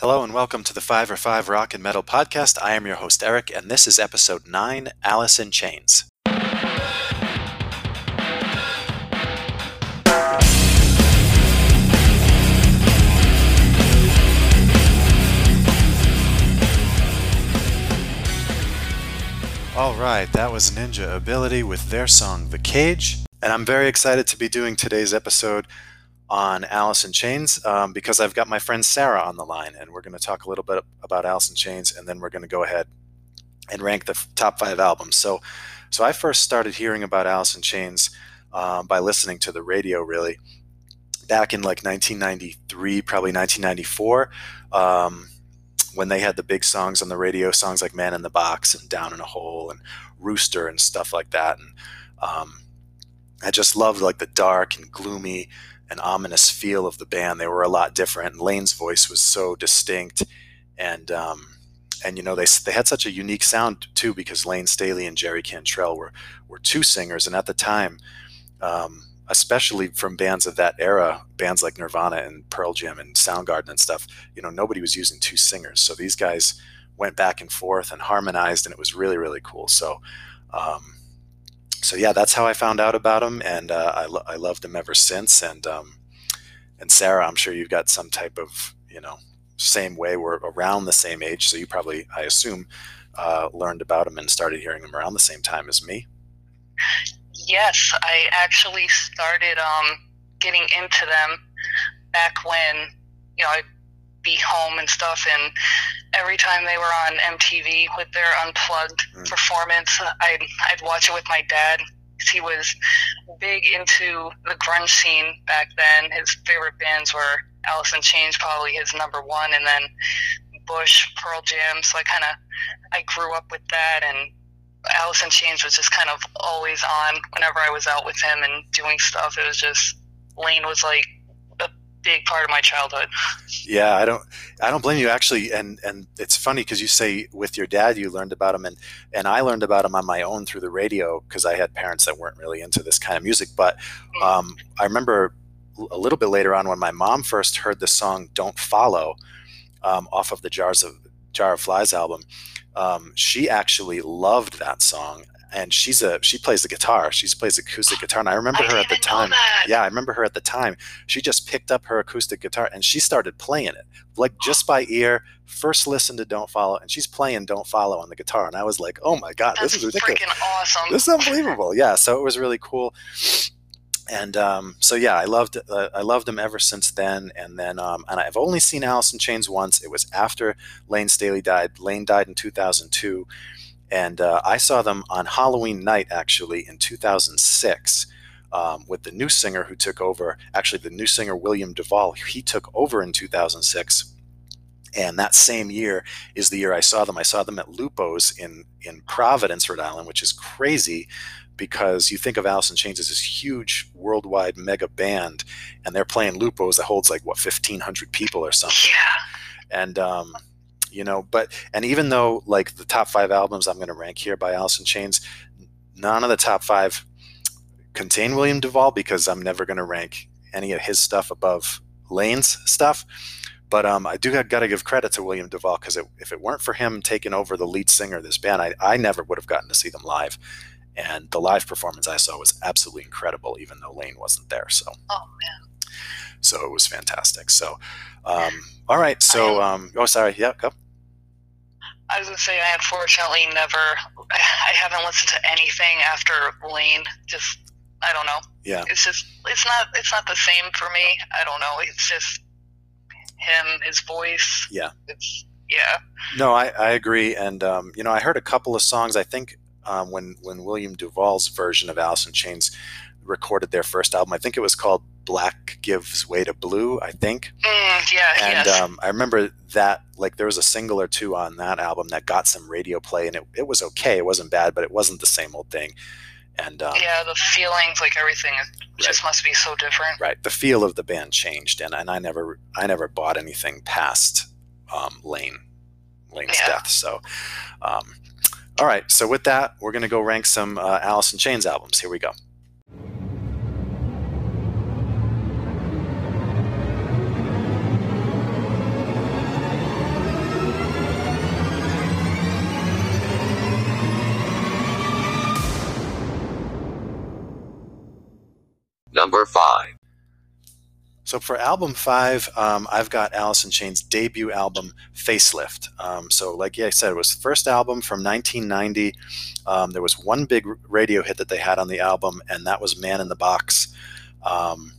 Hello and welcome to the 5 or 5 Rock and Metal Podcast. I am your host, Eric, and this is episode 9 Alice in Chains. All right, that was Ninja Ability with their song The Cage. And I'm very excited to be doing today's episode on Alice in Chains um, because I've got my friend Sarah on the line, and we're going to talk a little bit about Alice in Chains, and then we're going to go ahead and rank the f- top five albums. So, so I first started hearing about Alice in Chains um, by listening to the radio, really, back in like 1993, probably 1994. Um, when they had the big songs on the radio, songs like "Man in the Box" and "Down in a Hole" and "Rooster" and stuff like that, and um, I just loved like the dark and gloomy and ominous feel of the band. They were a lot different. Layne's voice was so distinct, and um, and you know they they had such a unique sound too because Layne Staley and Jerry Cantrell were were two singers, and at the time, um, especially from bands of that era, bands like Nirvana and Pearl Jam and Soundgarden and stuff, you know nobody was using two singers, so these guys went back and forth and harmonized, and it was really really cool. So. Um, so yeah, that's how I found out about him, and uh, I, lo- I loved him ever since. And um, and Sarah, I'm sure you've got some type of you know same way. We're around the same age, so you probably, I assume, uh, learned about him and started hearing him around the same time as me. Yes, I actually started um, getting into them back when you know I'd be home and stuff, and every time they were on MTV with their unplugged mm. performance, I'd I'd watch it with my dad. He was big into the grunge scene back then. His favorite bands were Alice in Chains, probably his number one, and then Bush, Pearl Jam. So I kind of I grew up with that, and Alice in Chains was just kind of always on whenever I was out with him and doing stuff. It was just Layne was like big part of my childhood. Yeah, I don't, I don't blame you actually. And and it's funny because you say with your dad you learned about him, and and I learned about him on my own through the radio because I had parents that weren't really into this kind of music. But mm. um, I remember a little bit later on when my mom first heard the song "Don't Follow" um, off of the Jars of Jar of Flies album. Um, she actually loved that song and she's a she plays the guitar. She plays acoustic guitar, and I remember I her at the time. Yeah, I remember her at the time. She just picked up her acoustic guitar and she started playing it like just by ear. First listen to "Don't Follow," and she's playing "Don't Follow" on the guitar, and I was like, "Oh my god, That's this is ridiculous! Freaking awesome! This is unbelievable!" Yeah, so it was really cool. And um, so yeah, I loved uh, I loved him ever since then. And then um, and I've only seen Alice in Chains once. It was after Layne Staley died. Layne died in 2002 and uh, I saw them on Halloween night actually in 2006 um, with the new singer who took over. Actually, the new singer William Duvall he took over in 2006. And that same year is the year I saw them. I saw them at Lupo's in in Providence, Rhode Island, which is crazy because you think of Alice in Chains as this huge worldwide mega band, and they're playing Lupo's that holds like what 1,500 people or something. Yeah. And um, you know but and even though like the top five albums i'm going to rank here by alice in chains none of the top five contain william duvall because i'm never going to rank any of his stuff above Layne's stuff but um, I do got to give credit to William Duvall because if it weren't for him taking over the lead singer of this band, I, I never would have gotten to see them live. And the live performance I saw was absolutely incredible, even though Layne wasn't there. So, oh man, so it was fantastic. So, um, all right. So, um, oh, sorry. Yeah, go. I was gonna say I unfortunately never. I haven't listened to anything after Layne. Just I don't know. Yeah. It's just it's not it's not the same for me. I don't know. It's just him, his voice. Yeah. It's yeah. No, I, I agree, and um, you know I heard a couple of songs. I think um, when when William Duvall's version of Alice in Chains recorded their first album, I think it was called Black Gives Way to Blue, I think. Mm, yeah, and yes. um, I remember that, like, there was a single or two on that album that got some radio play, and it, it was okay. It wasn't bad, but it wasn't the same old thing. And um, yeah, the feelings, like everything, just right. must be so different. Right. The feel of the band changed, and, and I never, I never bought anything past um, Layne, Layne's Yeah. death. So, um, all right. So with that, we're going to go rank some uh, Alice in Chains albums. Here we go. Number 5. So for album five, um, I've got Alice in Chains' debut album, Facelift. Um, so, like yeah, I said, it was the first album from 1990. Um, there was one big radio hit that they had on the album, and that was "Man in the Box." Um,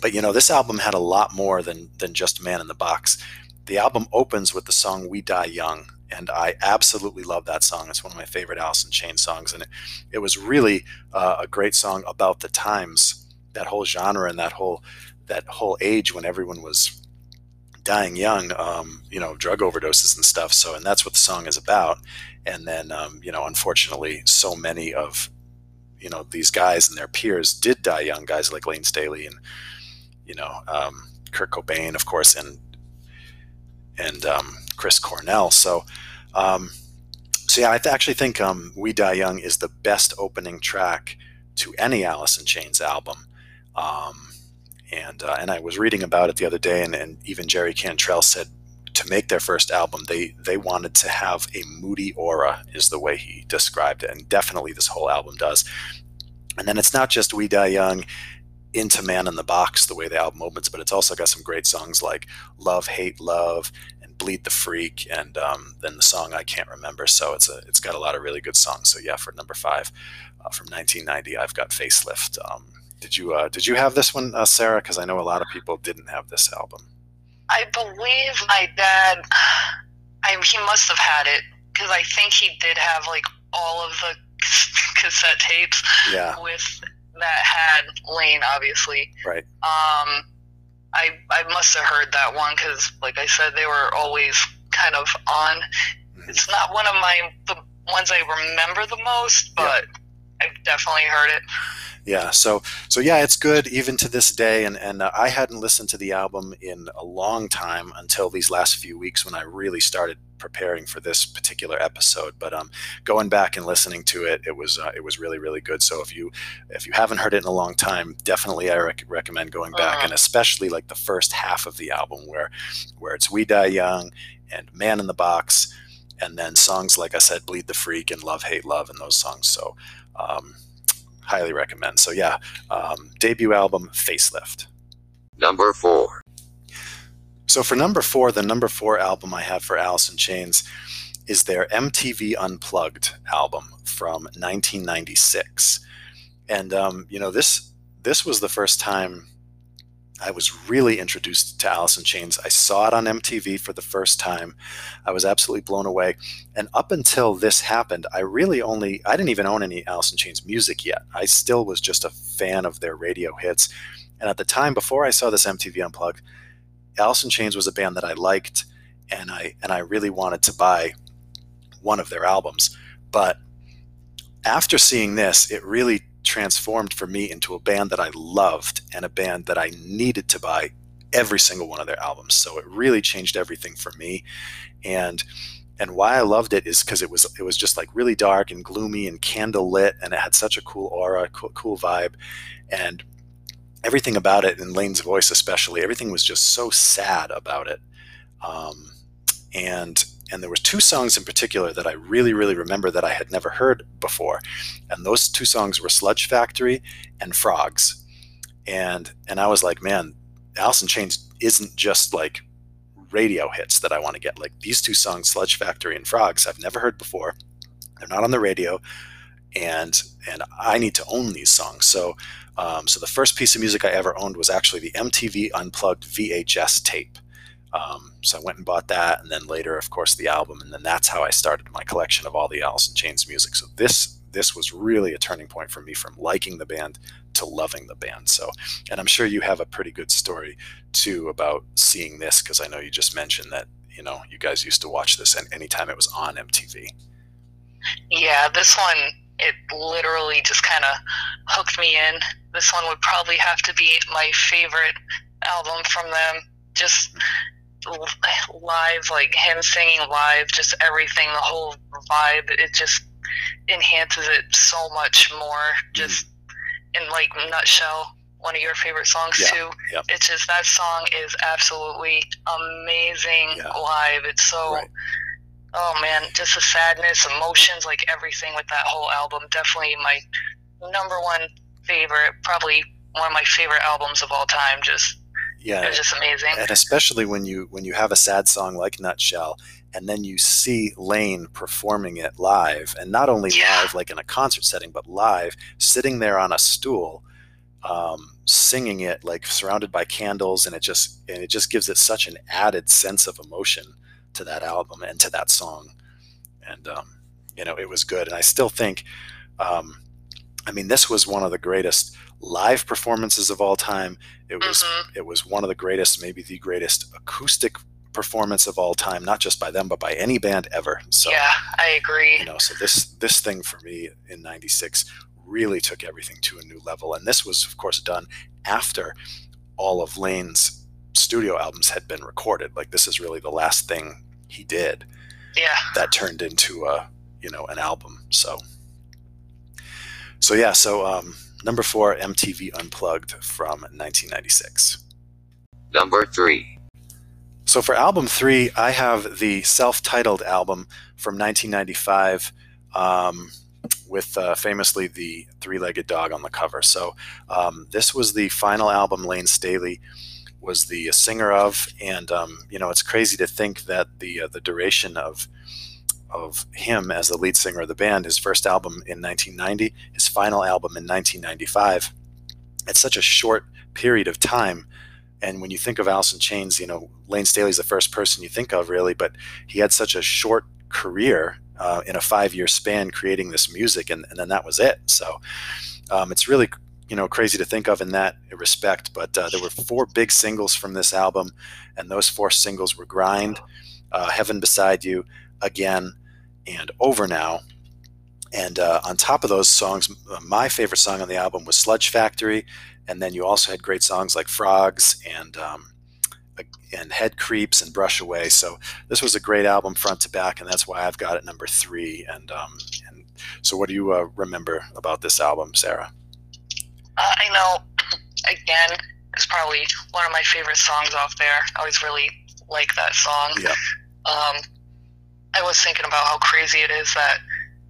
but you know, this album had a lot more than than just "Man in the Box." The album opens with the song "We Die Young," and I absolutely love that song. It's one of my favorite Alice in Chains songs, and it, it was really uh, a great song about the times, that whole genre, and that whole that whole age when everyone was dying young, um, you know, drug overdoses and stuff. So, and that's what the song is about. And then, um, you know, unfortunately, so many of, you know, these guys and their peers did die young. Guys like Layne Staley and, you know, um, Kurt Cobain, of course, and and um, Chris Cornell. So, um, so yeah, I th- actually think um, "We Die Young" is the best opening track to any Alice in Chains album. Um, and uh, and I was reading about it the other day, and, and even Jerry Cantrell said to make their first album, they they wanted to have a moody aura, is the way he described it, and definitely this whole album does. And then it's not just "We Die Young." into Man in the Box, the way the album opens, but it's also got some great songs like Love, Hate, Love, and Bleed the Freak, and um, then the song I Can't Remember. So it's a it's got a lot of really good songs. So yeah, for number five uh, from 1990, I've got Facelift. Um, did you uh, did you have this one, uh, Sarah? Because I know a lot of people didn't have this album. I believe my dad. I he must have had it because I think he did have like all of the cassette tapes. Yeah. With that had Layne, obviously. Right. Um, I I must have heard that one because, like I said, they were always kind of on. Mm-hmm. It's not one of my the ones I remember the most, but yeah. I've definitely heard it yeah so so yeah it's good even to this day and and uh, i hadn't listened to the album in a long time until these last few weeks when i really started preparing for this particular episode but um going back and listening to it it was uh, it was really really good so if you if you haven't heard it in a long time definitely i rec- recommend going back uh-huh. and especially like the first half of the album where where it's we die young and man in the box and then songs like i said bleed the freak and love hate love and those songs so um, highly recommend. So yeah, um, debut album Facelift. Number four. So for number four, the number four album I have for Alice in Chains is their MTV Unplugged album from 1996, and um, you know this this was the first time I was really introduced to Alice in Chains. I saw it on MTV for the first time. I was absolutely blown away. And up until this happened, I really only, I didn't even own any Alice in Chains music yet. I still was just a fan of their radio hits. And at the time, before I saw this MTV Unplugged, Alice in Chains was a band that I liked and I, and I really wanted to buy one of their albums. But after seeing this, it really transformed for me into a band that I loved and a band that I needed to buy every single one of their albums. So it really changed everything for me. And and why I loved it is because it was it was just like really dark and gloomy and candle lit, and it had such a cool aura, cool, cool vibe, and everything about it, and Layne's voice especially, everything was just so sad about it. Um, and and there was two songs in particular that I really, really remember that I had never heard before, and those two songs were "Sludge Factory" and "Frogs," and and I was like, man, Alice in Chains isn't just like radio hits that I want to get. Like these two songs, "Sludge Factory" and "Frogs," I've never heard before. They're not on the radio, and and I need to own these songs. So. Um, so the first piece of music I ever owned was actually the MTV Unplugged VHS tape, um, so I went and bought that, and then later, of course, the album, and then that's how I started my collection of all the Alice in Chains music. So this this was really a turning point for me from liking the band to loving the band. So, and I'm sure you have a pretty good story too about seeing this because I know you just mentioned that you know you guys used to watch this and anytime it was on MTV. Yeah, this one it literally just kind of hooked me in. This one would probably have to be my favorite album from them. Just live, like him singing live, just everything, the whole vibe, it just enhances it so much more. Mm-hmm. Just in like nutshell, one of your favorite songs yeah, too. Yeah. It's just that song is absolutely amazing Yeah. live. It's so. Right. Oh man, just the sadness, emotions, like everything with that whole album. Definitely my number one favorite, probably one of my favorite albums of all time. Just yeah, it's just amazing. And especially when you when you have a sad song like Nutshell, and then you see Layne performing it live, and not only Yeah. live like in a concert setting, but live, sitting there on a stool, um, singing it like surrounded by candles, and it just and it just gives it such an added sense of emotion to that album and to that song, and um, you know it was good, and I still think, um, I mean, this was one of the greatest live performances of all time. It was Mhm. it was one of the greatest, maybe the greatest acoustic performance of all time, not just by them, but by any band ever. So yeah, I agree. you know, so this this thing for me in '96 really took everything to a new level, and this was, of course, done after all of Layne's studio albums had been recorded. Like this is really the last thing he did Yeah. that turned into a you know an album. So so yeah, so um, number four, MTV Unplugged from 1996. Number 3. So for album three, I have the self-titled album from 1995, um, with uh, famously the three-legged dog on the cover. So um, this was the final album Layne Staley was the singer of, and um, you know it's crazy to think that the uh, the duration of of him as the lead singer of the band, his first album in 1990, his final album in 1995. It's such a short period of time and when you think of Alice in Chains, you know, Layne Staley's the first person you think of, really, but he had such a short career uh, in a five year span creating this music, and, and then that was it. So um, it's really, you know, crazy to think of in that respect. But uh, there were four big singles from this album, and those four singles were Grind, uh, Heaven Beside You, Again, and Over Now. And uh, on top of those songs, my favorite song on the album was Sludge Factory and then you also had great songs like frogs and um, and head creeps and brush away so this was a great album front to back and that's why i've got it number three and um, and so what do you uh, remember about this album sarah Uh, I know, again, it's probably one of my favorite songs off there. I always really like that song. Yeah. Um, I was thinking about how crazy it is that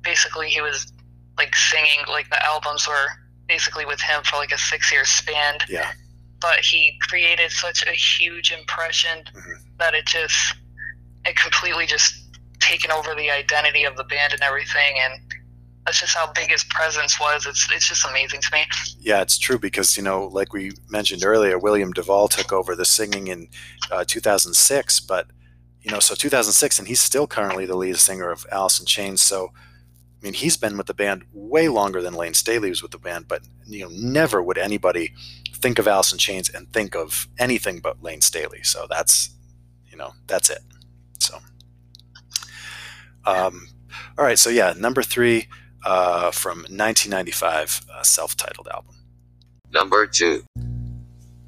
basically he was like singing, like the albums were basically with him for like a six year span. Yeah. But he created such a huge impression Mhm. that it just, it completely just taken over the identity of the band and everything. And that's just how big his presence was. It's, it's just amazing to me. yeah it's true because you know like we mentioned earlier william duvall took over the singing in uh, 2006 but you know so 2006 and he's still currently the lead singer of alice in chains so I mean, he's been with the band way longer than Layne Staley was with the band, but you know, never would anybody think of Alice in Chains and think of anything but Layne Staley. So that's, you know, that's it. So, um, all right. So yeah, number three uh, from 1995, uh, self-titled album. Number 2.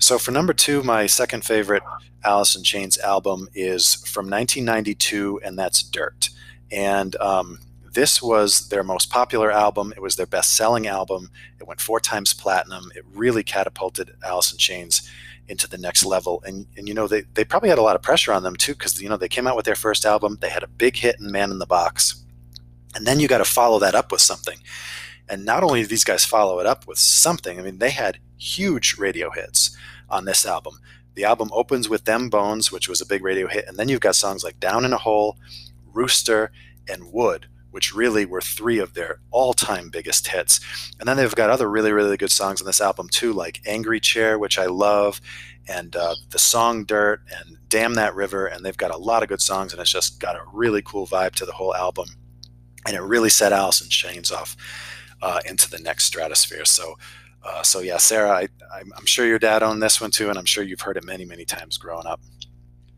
So for number two, my second favorite Alice in Chains album is from 1992, and that's Dirt. And um, this was their most popular album. It was their best-selling album. It went four times platinum. It really catapulted Alice in Chains into the next level. And and you know they they probably had a lot of pressure on them too because you know they came out with their first album. They had a big hit in Man in the Box, and then you got to follow that up with something. And not only did these guys follow it up with something, I mean they had huge radio hits on this album. The album opens with Them Bones, which was a big radio hit, and then you've got songs like Down in a Hole, Rooster, and Would, which really were three of their all-time biggest hits. And then they've got other really, really good songs on this album too, like Angry Chair, which I love, and uh, the song Dirt, and Damn That River, and they've got a lot of good songs, and it's just got a really cool vibe to the whole album. And it really set Alice in Chains off uh, into the next stratosphere. So uh, so yeah, Sarah, I, I'm, I'm sure your dad owned this one too, and I'm sure you've heard it many, many times growing up.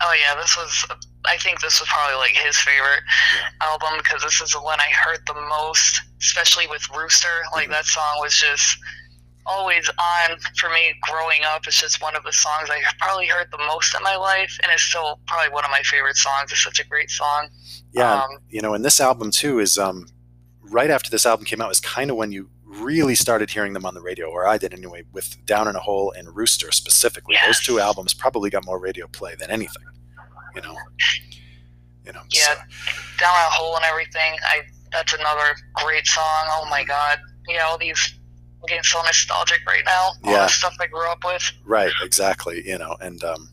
Oh yeah, this was. I think this was probably like his favorite album because this is the one I heard the most, especially with Rooster. Like Mhm. that song was just always on for me growing up. It's just one of the songs I probably heard the most in my life, and it's still probably one of my favorite songs. It's such a great song. Yeah, Um, you know, and this album too is um, right after this album came out was kind of when you really started hearing them on the radio, or I did anyway, with Down in a Hole and Rooster specifically. Those two albums probably got more radio play than anything. You know, you know. Yeah. so- Down in a Hole and everything. I that's another great song. Oh my god. Yeah, all these I'm getting so nostalgic right now. All Yeah. the stuff I grew up with. Right, exactly. You know, and um,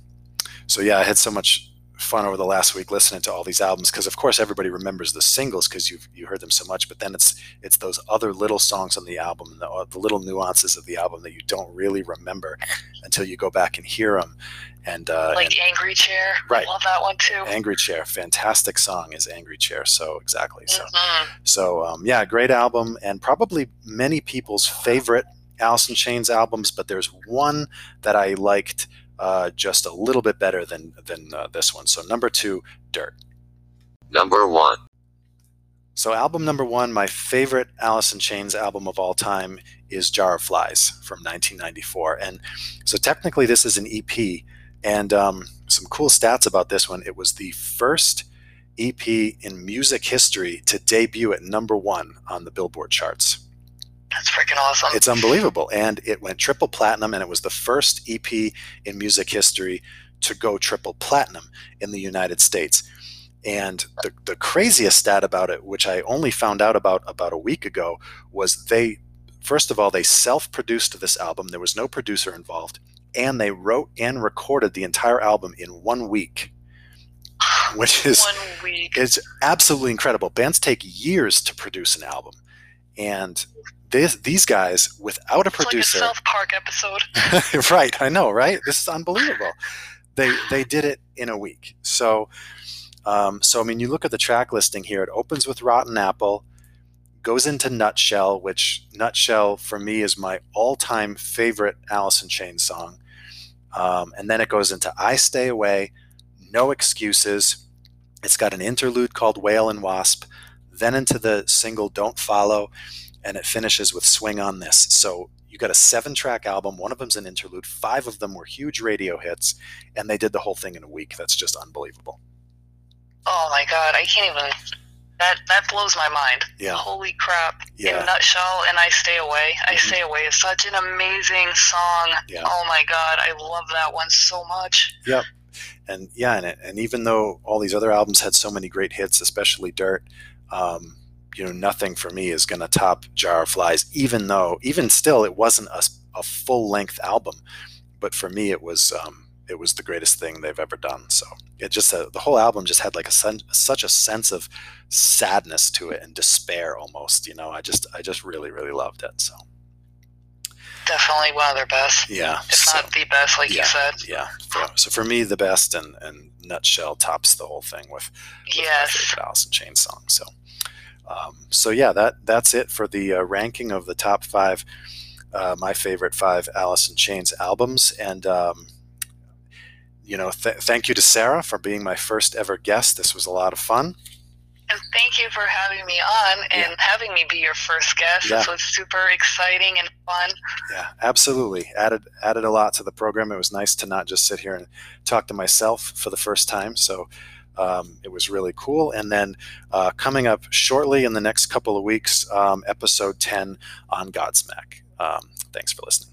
so yeah, I had so much fun over the last week listening to all these albums because, of course, everybody remembers the singles because you you heard them so much. But then it's it's those other little songs on the album, the, uh, the little nuances of the album that you don't really remember until you go back and hear them. And, uh, Like and Angry Chair. Right. I love that one too. Angry Chair, fantastic song is Angry Chair. So exactly. So Mhm. so um, yeah, great album, and probably many people's favorite Alice in Chains albums. But there's one that I liked uh, just a little bit better than than uh, this one. So number two, Dirt. Number 1. So album number one, my favorite Alice in Chains album of all time is Jar of Flies from 1994. And so technically this is an EP. And um, some cool stats about this one. It was the first EP in music history to debut at number one on the Billboard charts. That's freaking awesome. It's unbelievable. And it went triple platinum, and it was the first EP in music history to go triple platinum in the United States. And the, the craziest stat about it, which I only found out about about a week ago, was they, first of all, they self produced this album. There was no producer involved. And they wrote and recorded the entire album in one week, which is one week. it's absolutely incredible. Bands take years to produce an album, and this, these guys, without a It's like a producer, South Park episode. right? I know, right? This is unbelievable. They they did it in a week. So, um, so I mean, you look at the track listing here. It opens with Rotten Apple, goes into Nutshell, which Nutshell for me is my all-time favorite Alice in Chain song, um, and then it goes into I Stay Away, No Excuses. It's got an interlude called Whale and Wasp, then into the single Don't Follow, and it finishes with Swing on This. So you got a seven track album, one of them's an interlude, five of them were huge radio hits, and they did the whole thing in a week. That's just unbelievable. Oh my god, I can't even. That that blows my mind. Yeah. Holy crap! Yeah. In a nutshell, and I stay away. I Mhm. stay away is such an amazing song. Yeah. Oh my god, I love that one so much. Yep and yeah, and, and even though all these other albums had so many great hits, especially Dirt, um, you know, nothing for me is going to top Jar of Flies, even though, even still, it wasn't a, a full length album. But for me, it was. Um, it was the greatest thing they've ever done. So it just uh, the whole album just had like a sen- such a sense of sadness to it and despair almost. You know, I just I just really really loved it. So Definitely one of their best, yeah, if so, not the best, like yeah. you said. yeah. For, so for me, the best and and Nutshell tops the whole thing with with my Yes. favorite Alice in Chains song. So, um, so yeah, that that's it for the uh, ranking of the top five, uh, my favorite five Alice in Chains albums. And um, you know, th- thank you to Sarah for being my first ever guest. This was a lot of fun. And thank you for having me on and having me be your first guest. Yeah. This was super exciting and fun. Yeah, absolutely. Added added a lot to the program. It was nice to not just sit here and talk to myself for the first time. So um, it was really cool. And then uh, coming up shortly in the next couple of weeks, um, episode ten on Godsmack. Um, thanks for listening.